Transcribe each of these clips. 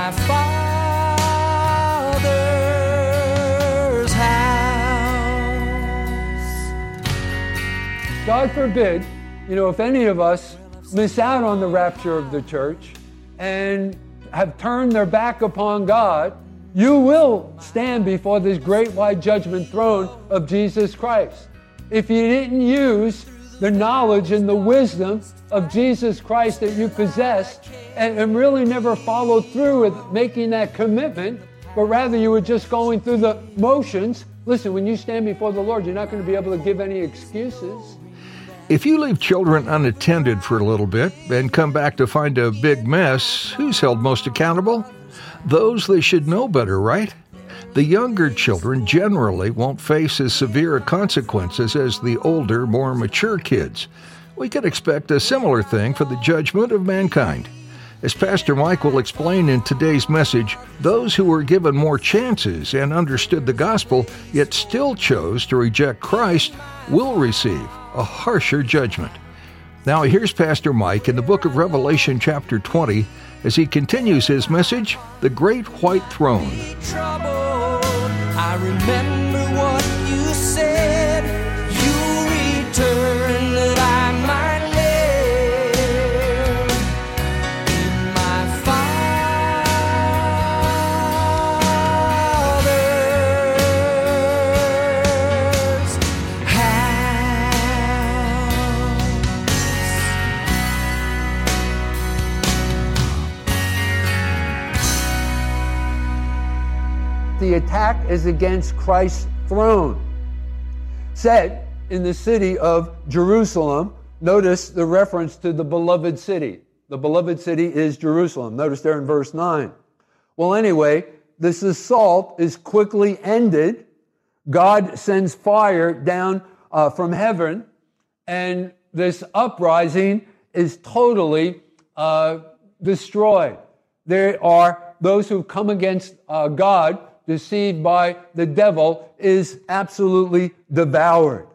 my Father's house. God forbid, you know, if any of us miss out on the rapture of the church and have turned their back upon God, you will stand before this great white judgment throne of Jesus Christ. If you didn't use the knowledge and the wisdom of Jesus Christ that you possessed and, and really never followed through with making that commitment, but rather you were just going through the motions, listen, when you stand before the Lord, you're not going to be able to give any excuses. If you leave children unattended for a little bit and come back to find a big mess, who's held most accountable? Those they should know better, right? The younger children generally won't face as severe consequences as the older, more mature kids. We could expect a similar thing for the judgment of mankind. As Pastor Mike will explain in today's message, those who were given more chances and understood the gospel, yet still chose to reject Christ, will receive a harsher judgment. Now, here's Pastor Mike in the book of Revelation, chapter 20, as he continues his message The Great White Throne. I remember what you said. The attack is against Christ's throne. Set in the city of Jerusalem, notice the reference to the beloved city. The beloved city is Jerusalem. Notice there in verse 9. Well, anyway, this assault is quickly ended. God sends fire down uh, from heaven, and this uprising is totally uh, destroyed. There are those who have come against uh, God, deceived by the devil, is absolutely devoured.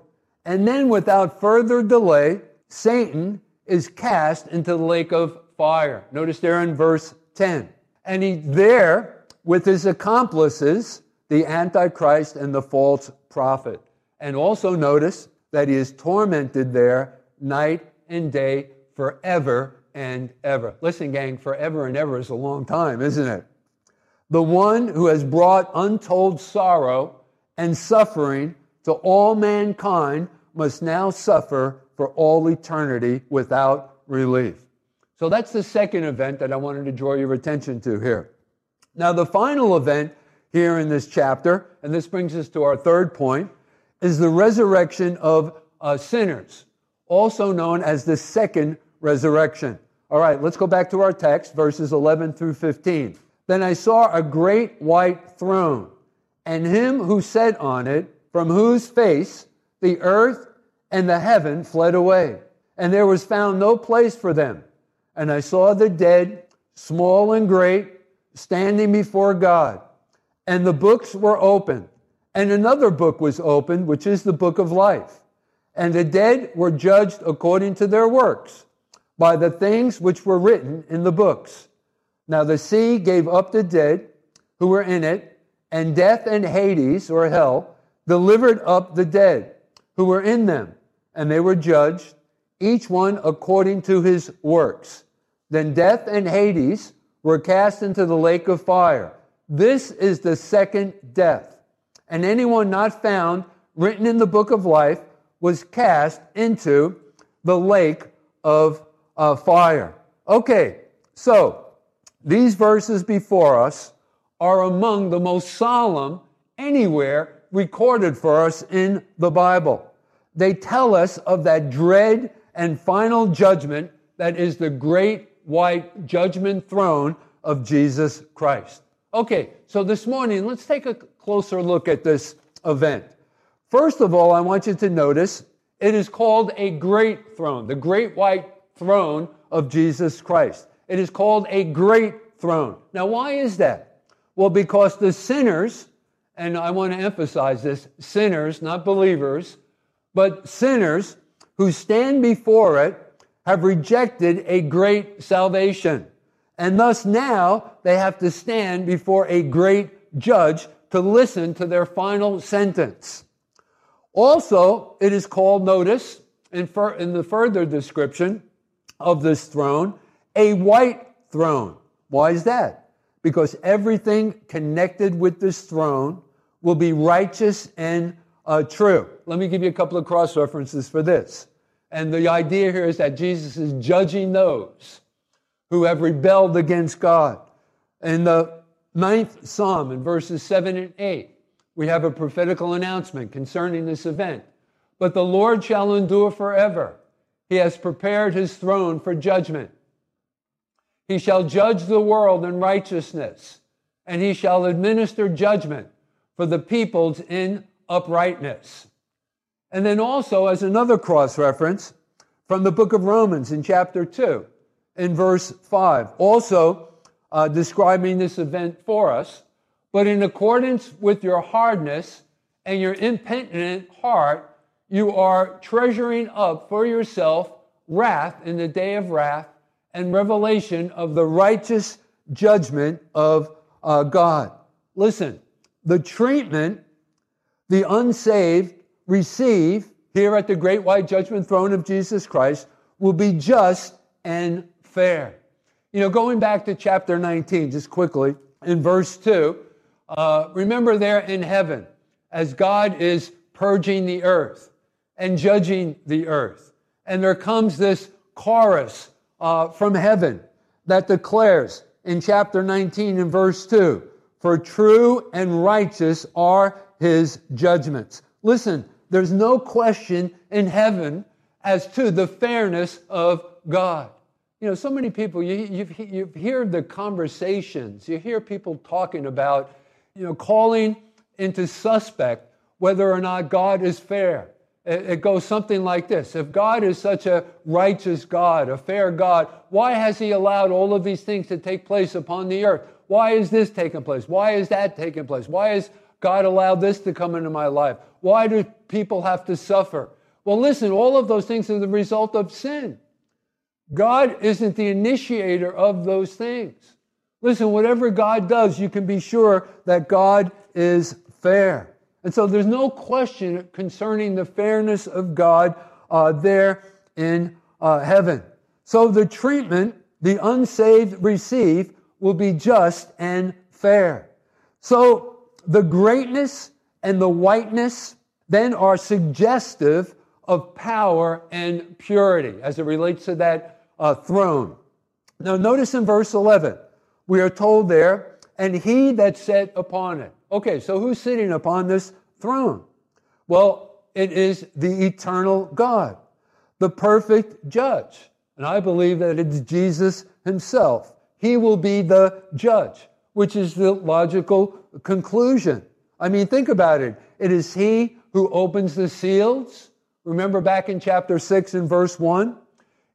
And then, without further delay, Satan is cast into the lake of fire. Notice there in verse 10. And he there with his accomplices, the Antichrist and the false prophet. And also notice that he is tormented there night and day forever and ever. Listen, gang, forever and ever is a long time, isn't it? The one who has brought untold sorrow and suffering to all mankind must now suffer for all eternity without relief. So that's the second event that I wanted to draw your attention to here. Now, the final event here in this chapter, and this brings us to our third point, is the resurrection of uh, sinners, also known as the second resurrection. All right, let's go back to our text, verses 11 through 15. Then I saw a great white throne, and him who sat on it, from whose face the earth and the heaven fled away, and there was found no place for them. And I saw the dead, small and great, standing before God. And the books were opened. And another book was opened, which is the book of life. And the dead were judged according to their works by the things which were written in the books. Now the sea gave up the dead who were in it, and death and Hades, or hell, delivered up the dead who were in them, and they were judged, each one according to his works. Then death and Hades were cast into the lake of fire. This is the second death. And anyone not found written in the book of life was cast into the lake of uh, fire. Okay, so these verses before us are among the most solemn anywhere recorded for us in the Bible. They tell us of that dread and final judgment that is the great white judgment throne of Jesus Christ. Okay, so this morning, let's take a closer look at this event. First of all, I want you to notice it is called a great throne, the great white throne of Jesus Christ. It is called a great throne. Now, why is that? Well, because the sinners, and I want to emphasize this sinners, not believers, but sinners who stand before it have rejected a great salvation. And thus now they have to stand before a great judge to listen to their final sentence. Also, it is called, notice, in, fur, in the further description of this throne, a white throne. Why is that? Because everything connected with this throne will be righteous and uh, true. Let me give you a couple of cross references for this. And the idea here is that Jesus is judging those who have rebelled against God. In the ninth psalm, in verses 7 and 8, we have a prophetical announcement concerning this event. But the Lord shall endure forever. He has prepared his throne for judgment. He shall judge the world in righteousness, and he shall administer judgment for the peoples in uprightness. And then also, as another cross reference, from the book of Romans in chapter 2, in verse 5, also uh, describing this event for us. But in accordance with your hardness and your impenitent heart, you are treasuring up for yourself wrath in the day of wrath and revelation of the righteous judgment of uh, God. Listen, the treatment the unsaved receive here at the great white judgment throne of Jesus Christ will be just and fair. You know, going back to chapter 19, just quickly, in verse 2, uh, remember there in heaven, as God is purging the earth and judging the earth. And there comes this chorus uh, from heaven that declares in chapter 19 and verse 2 For true and righteous are his judgments. Listen, there's no question in heaven as to the fairness of God. You know, so many people, you, you, you hear the conversations, you hear people talking about, you know, calling into suspect whether or not God is fair. It, goes something like this If God is such a righteous God, a fair God, why has He allowed all of these things to take place upon the earth? Why is this taking place? Why is that taking place? Why is God allowed this to come into my life? Why do people have to suffer? Well, listen, all of those things are the result of sin. God isn't the initiator of those things. Listen, whatever God does, you can be sure that God is fair. And so there's no question concerning the fairness of God uh, there in uh, heaven. So the treatment the unsaved receive will be just and fair. So the greatness and the whiteness then are suggestive of power and purity as it relates to that uh, throne. Now, notice in verse 11, we are told there, and he that sat upon it. Okay, so who's sitting upon this throne? Well, it is the eternal God, the perfect judge. And I believe that it's Jesus himself. He will be the judge, which is the logical conclusion. I mean, think about it. It is he who opens the seals. Remember back in chapter 6 and verse 1?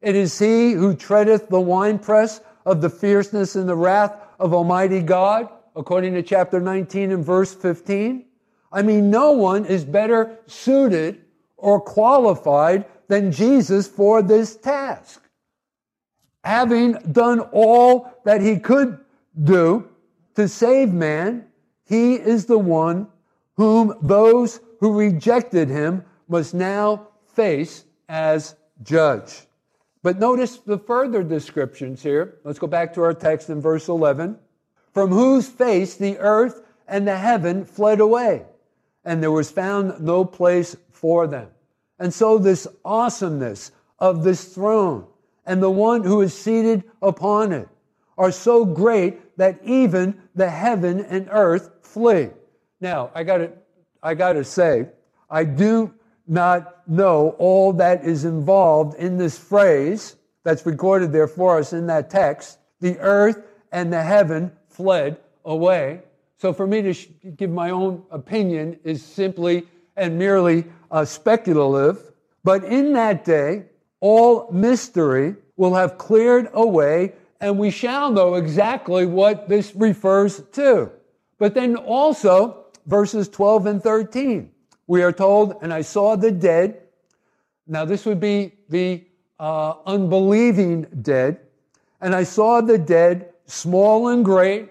It is he who treadeth the winepress of the fierceness and the wrath of Almighty God, according to chapter 19 and verse 15. I mean, no one is better suited or qualified than Jesus for this task. Having done all that he could do to save man, he is the one whom those who rejected him must now face as judge. But notice the further descriptions here. Let's go back to our text in verse 11. From whose face the earth and the heaven fled away, and there was found no place for them. And so, this awesomeness of this throne and the one who is seated upon it are so great that even the heaven and earth flee. Now, I got to I got to say, I do not know all that is involved in this phrase that's recorded there for us in that text. The earth and the heaven fled away. So for me to sh- give my own opinion is simply and merely uh, speculative. But in that day, all mystery will have cleared away, and we shall know exactly what this refers to. But then also, verses 12 and 13, we are told, and I saw the dead. Now, this would be the uh, unbelieving dead. And I saw the dead, small and great.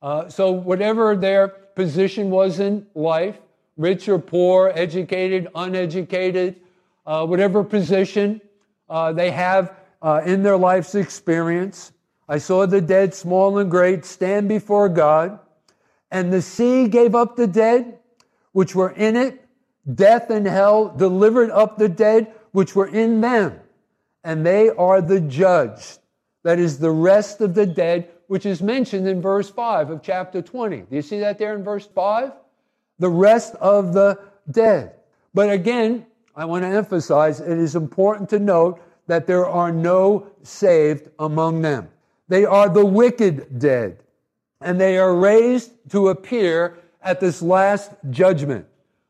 Uh, so, whatever their position was in life, rich or poor, educated, uneducated, uh, whatever position uh, they have uh, in their life's experience. I saw the dead, small and great, stand before God. And the sea gave up the dead which were in it. Death and hell delivered up the dead which were in them. And they are the judged. That is the rest of the dead, which is mentioned in verse 5 of chapter 20. Do you see that there in verse 5? The rest of the dead. But again, I want to emphasize it is important to note that there are no saved among them. They are the wicked dead, and they are raised to appear at this last judgment.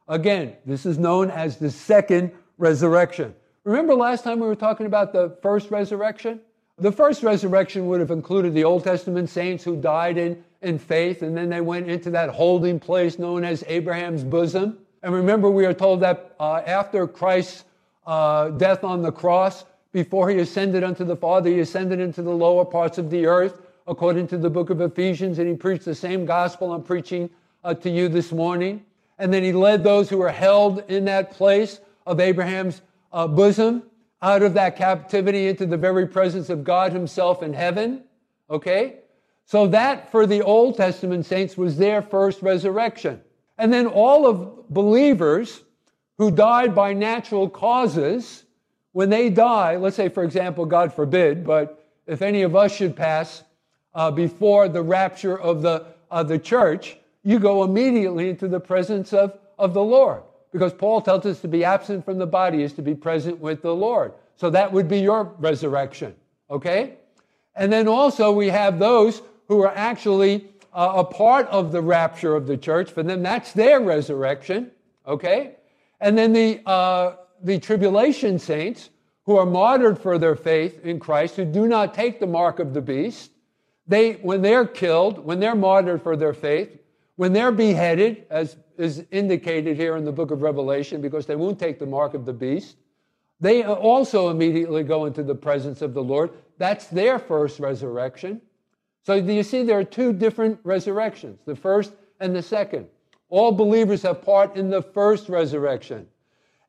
Again, this is known as the second resurrection. Remember last time we were talking about the first resurrection? The first resurrection would have included the Old Testament saints who died in, in faith, and then they went into that holding place known as Abraham's bosom. And remember, we are told that uh, after Christ's uh, death on the cross, before he ascended unto the Father, he ascended into the lower parts of the earth, according to the book of Ephesians, and he preached the same gospel I'm preaching uh, to you this morning. And then he led those who were held in that place of Abraham's uh, bosom out of that captivity into the very presence of God himself in heaven. Okay? So that for the Old Testament saints was their first resurrection. And then all of believers who died by natural causes when they die, let's say, for example, God forbid, but if any of us should pass uh, before the rapture of the, of the church, you go immediately into the presence of, of the Lord. Because Paul tells us to be absent from the body is to be present with the Lord. So that would be your resurrection. Okay? And then also we have those who are actually uh, a part of the rapture of the church. For them, that's their resurrection. Okay? And then the, uh, the tribulation saints who are martyred for their faith in Christ, who do not take the mark of the beast, they, when they're killed, when they're martyred for their faith, when they're beheaded, as is indicated here in the book of Revelation, because they won't take the mark of the beast, they also immediately go into the presence of the Lord. That's their first resurrection. So do you see there are two different resurrections, the first and the second. All believers have part in the first resurrection.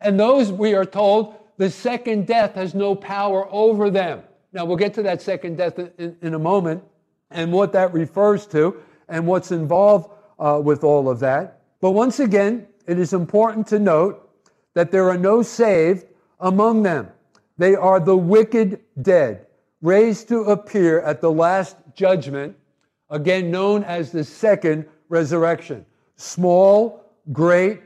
And those, we are told, the second death has no power over them. Now, we'll get to that second death in, in a moment and what that refers to and what's involved uh, with all of that. But once again, it is important to note that there are no saved among them. They are the wicked dead, raised to appear at the last judgment, again known as the second resurrection. Small, great,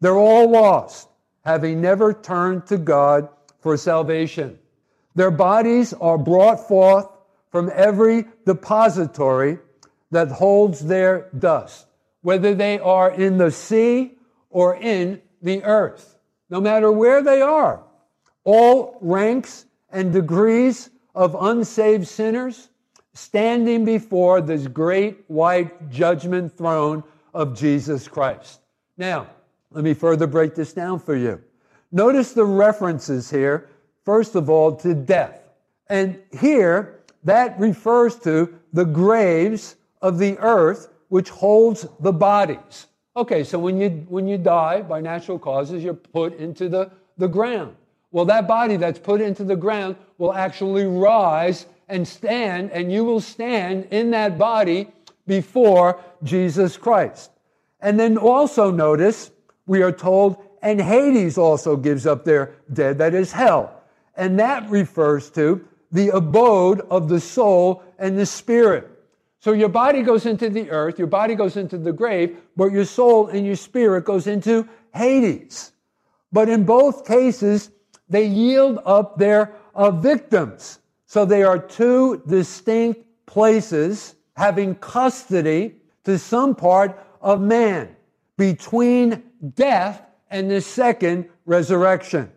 they're all lost having never turned to God for salvation. Their bodies are brought forth from every depository that holds their dust, whether they are in the sea or in the earth, no matter where they are. All ranks and degrees of unsaved sinners standing before this great white judgment throne of Jesus Christ. Now, let me further break this down for you. Notice the references here, first of all, to death. And here, that refers to the graves of the earth which holds the bodies. Okay, so when you, when you die by natural causes, you're put into the, the ground. Well, that body that's put into the ground will actually rise and stand, and you will stand in that body before Jesus Christ. And then also notice we are told, and Hades also gives up their dead, that is hell. And that refers to the abode of the soul and the spirit. So your body goes into the earth, your body goes into the grave, but your soul and your spirit goes into Hades. But in both cases, they yield up their uh, victims. So they are two distinct places having custody to some part of man between death and the second resurrection.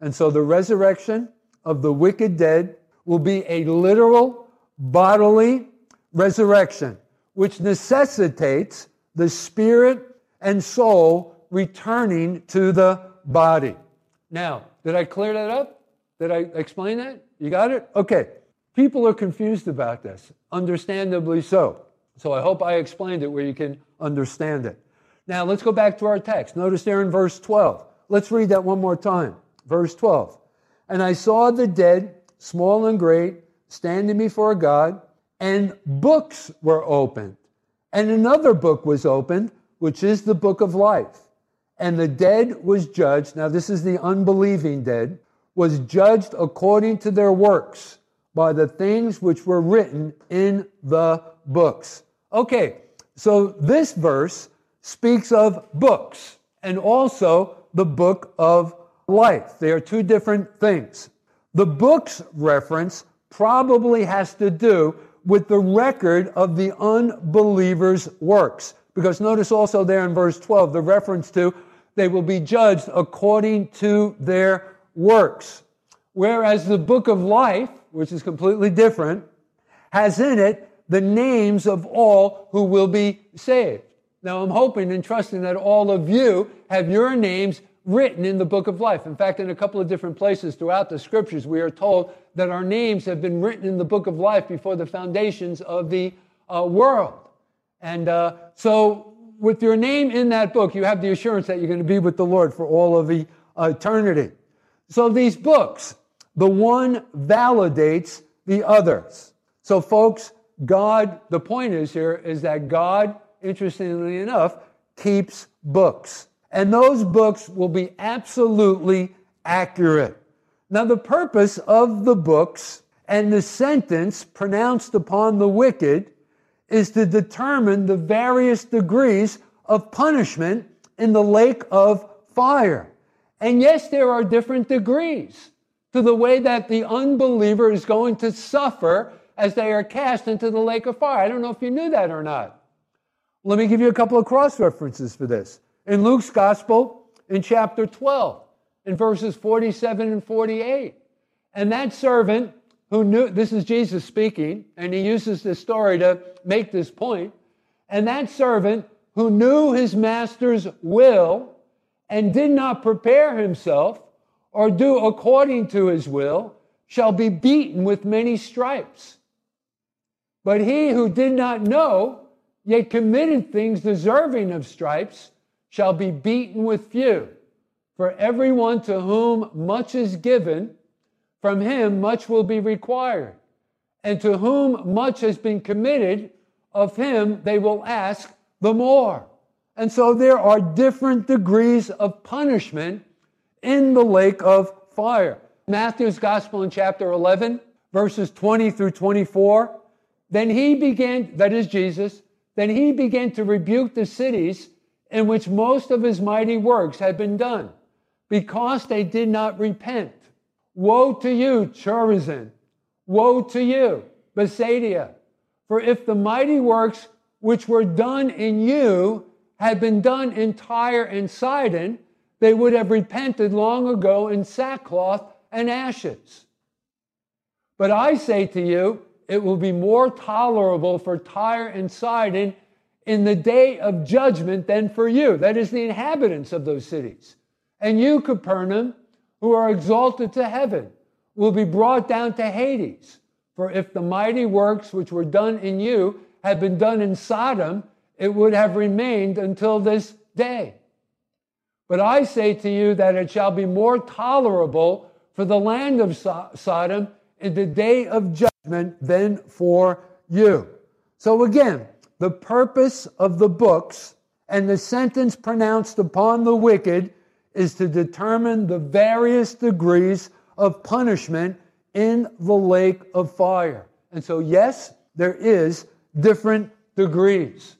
And so the resurrection of the wicked dead will be a literal bodily resurrection, which necessitates the spirit and soul returning to the body. Now, did I clear that up? Did I explain that? You got it? Okay. People are confused about this, understandably so. So I hope I explained it where you can understand it. Now let's go back to our text. Notice there in verse 12. Let's read that one more time. Verse 12. And I saw the dead, small and great, standing before God, and books were opened. And another book was opened, which is the book of life. And the dead was judged. Now, this is the unbelieving dead, was judged according to their works by the things which were written in the books. Okay, so this verse speaks of books and also the book of life. They are two different things. The books reference probably has to do with the record of the unbeliever's works. Because notice also there in verse 12 the reference to they will be judged according to their works. Whereas the book of life, which is completely different, has in it the names of all who will be saved. Now, I'm hoping and trusting that all of you have your names written in the book of life. In fact, in a couple of different places throughout the scriptures, we are told that our names have been written in the book of life before the foundations of the uh, world. And uh, so, with your name in that book, you have the assurance that you're going to be with the Lord for all of the, uh, eternity. So, these books, the one validates the others. So, folks, God, the point is here is that God, interestingly enough, keeps books. And those books will be absolutely accurate. Now, the purpose of the books and the sentence pronounced upon the wicked is to determine the various degrees of punishment in the lake of fire. And yes, there are different degrees to the way that the unbeliever is going to suffer as they are cast into the lake of fire. I don't know if you knew that or not. Let me give you a couple of cross references for this. In Luke's gospel, in chapter 12, in verses 47 and 48. And that servant who knew, this is Jesus speaking, and he uses this story to make this point. And that servant who knew his master's will and did not prepare himself or do according to his will shall be beaten with many stripes. But he who did not know, yet committed things deserving of stripes, shall be beaten with few. For everyone to whom much is given, from him much will be required. And to whom much has been committed, of him they will ask the more. And so there are different degrees of punishment in the lake of fire. Matthew's Gospel in chapter 11, verses 20 through 24. Then he began, that is Jesus, then he began to rebuke the cities in which most of his mighty works had been done because they did not repent. Woe to you, Chorazin! Woe to you, Bethsaida! For if the mighty works which were done in you had been done in Tyre and Sidon, they would have repented long ago in sackcloth and ashes. But I say to you, it will be more tolerable for Tyre and Sidon in the day of judgment than for you. That is, the inhabitants of those cities. And you, Capernaum, who are exalted to heaven, will be brought down to Hades. For if the mighty works which were done in you had been done in Sodom, it would have remained until this day. But I say to you that it shall be more tolerable for the land of Sodom in the day of judgment than for you. So again, the purpose of the books and the sentence pronounced upon the wicked is to determine the various degrees of punishment in the lake of fire. And so, yes, there is different degrees.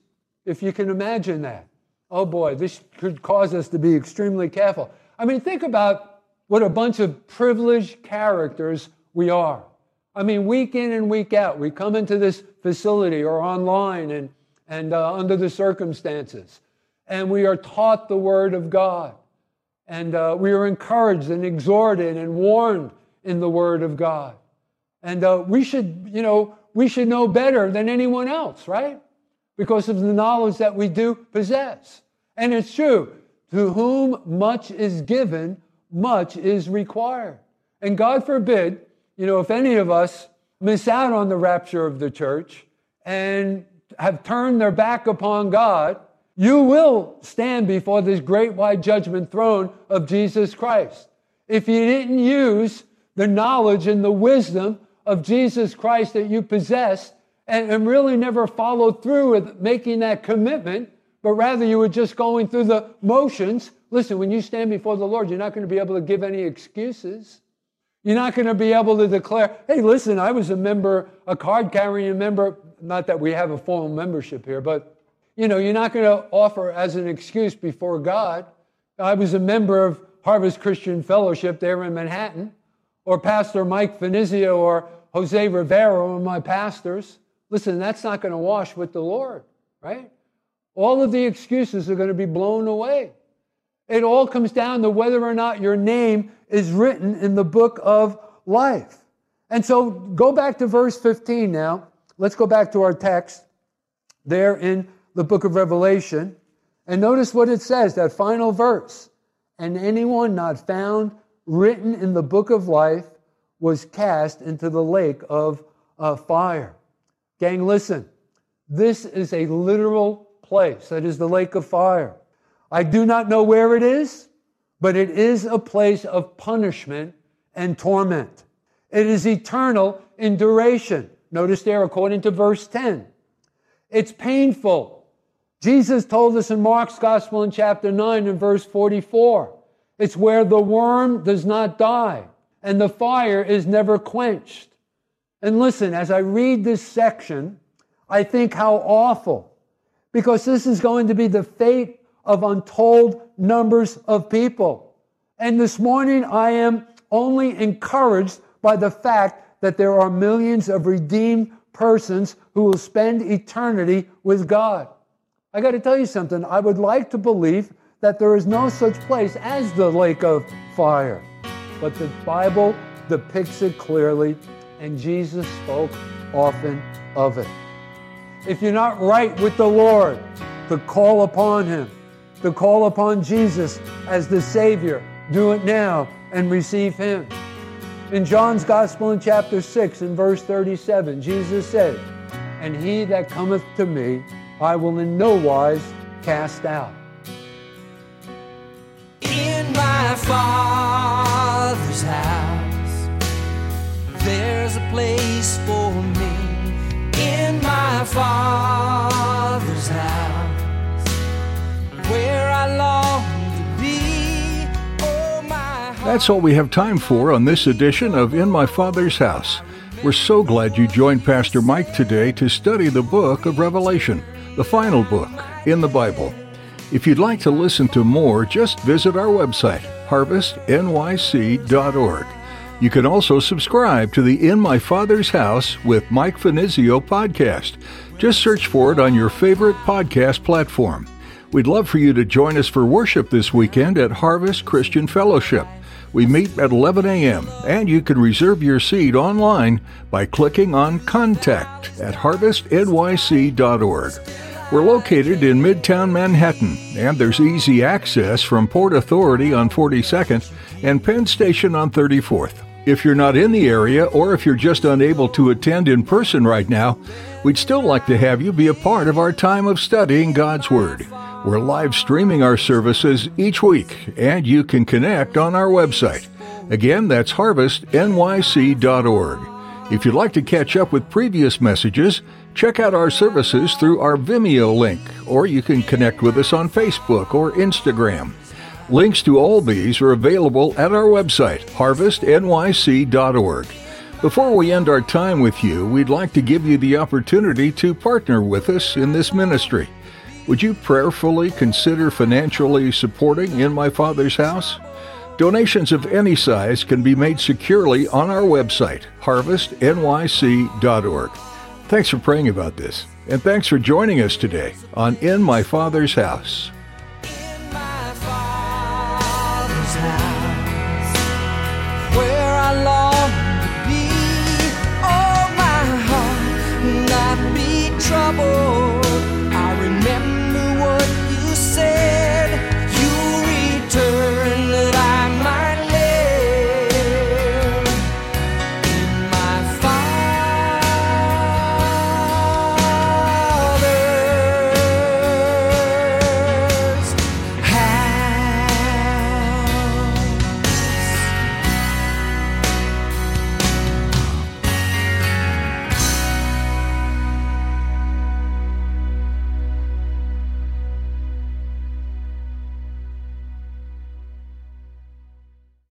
If you can imagine that. Oh boy, this could cause us to be extremely careful. I mean, think about what a bunch of privileged characters we are. I mean, week in and week out, we come into this facility or online and, and uh, under the circumstances, and we are taught the Word of God. And uh, we are encouraged and exhorted and warned in the Word of God. And uh, we should, you know, we should know better than anyone else, right? Because of the knowledge that we do possess. And it's true. To whom much is given, much is required. And God forbid, you know, if any of us miss out on the rapture of the church and have turned their back upon God, you will stand before this great white judgment throne of Jesus Christ. If you didn't use the knowledge and the wisdom of Jesus Christ that you possess and, and really never followed through with making that commitment, but rather you were just going through the motions. Listen, when you stand before the Lord, you're not going to be able to give any excuses. You're not going to be able to declare, hey, listen, I was a member, a card carrying member. Not that we have a formal membership here, but you know, you're not going to offer as an excuse before God. I was a member of Harvest Christian Fellowship there in Manhattan, or Pastor Mike Finizio or Jose Rivera were my pastors. Listen, that's not going to wash with the Lord, right? All of the excuses are going to be blown away. It all comes down to whether or not your name is written in the book of life. And so go back to verse 15 now. Let's go back to our text there in the book of Revelation. And notice what it says, that final verse. And anyone not found written in the book of life was cast into the lake of uh, fire. Gang, listen. This is a literal place. That is the lake of fire. I do not know where it is, but it is a place of punishment and torment. It is eternal in duration. Notice there, according to verse 10. It's painful. Jesus told us in Mark's Gospel in chapter 9 and verse 44. It's where the worm does not die and the fire is never quenched. And listen, as I read this section, I think how awful, because this is going to be the fate of untold numbers of people. And this morning, I am only encouraged by the fact that there are millions of redeemed persons who will spend eternity with God. I got to tell you something. I would like to believe that there is no such place as the lake of fire but the Bible depicts it clearly, and Jesus spoke often of it. If you're not right with the Lord, to call upon Him, to call upon Jesus as the Savior, do it now and receive Him. In John's Gospel in chapter 6 in verse 37, Jesus said, And he that cometh to me, I will in no wise cast out. In my Father's house, there's a place for me. In my Father's house, That's all we have time for on this edition of In My Father's House. We're so glad you joined Pastor Mike today to study the book of Revelation, the final book in the Bible. If you'd like to listen to more, just visit our website, harvestnyc.org. You can also subscribe to the In My Father's House with Mike Finizio podcast. Just search for it on your favorite podcast platform. We'd love for you to join us for worship this weekend at Harvest Christian Fellowship. We meet at 11 a.m., and you can reserve your seat online by clicking on Contact at harvestnyc.org. We're located in Midtown Manhattan, and there's easy access from Port Authority on 42nd and Penn Station on 34th. If you're not in the area, or if you're just unable to attend in person right now, we'd still like to have you be a part of our time of studying God's Word. We're live streaming our services each week, and you can connect on our website. Again, that's harvestnyc.org. If you'd like to catch up with previous messages, check out our services through our Vimeo link, or you can connect with us on Facebook or Instagram. Links to all these are available at our website, harvestnyc.org. Before we end our time with you, we'd like to give you the opportunity to partner with us in this ministry. Would you prayerfully consider financially supporting In My Father's House? Donations of any size can be made securely on our website, harvestnyc.org. Thanks for praying about this, and thanks for joining us today on In My Father's House.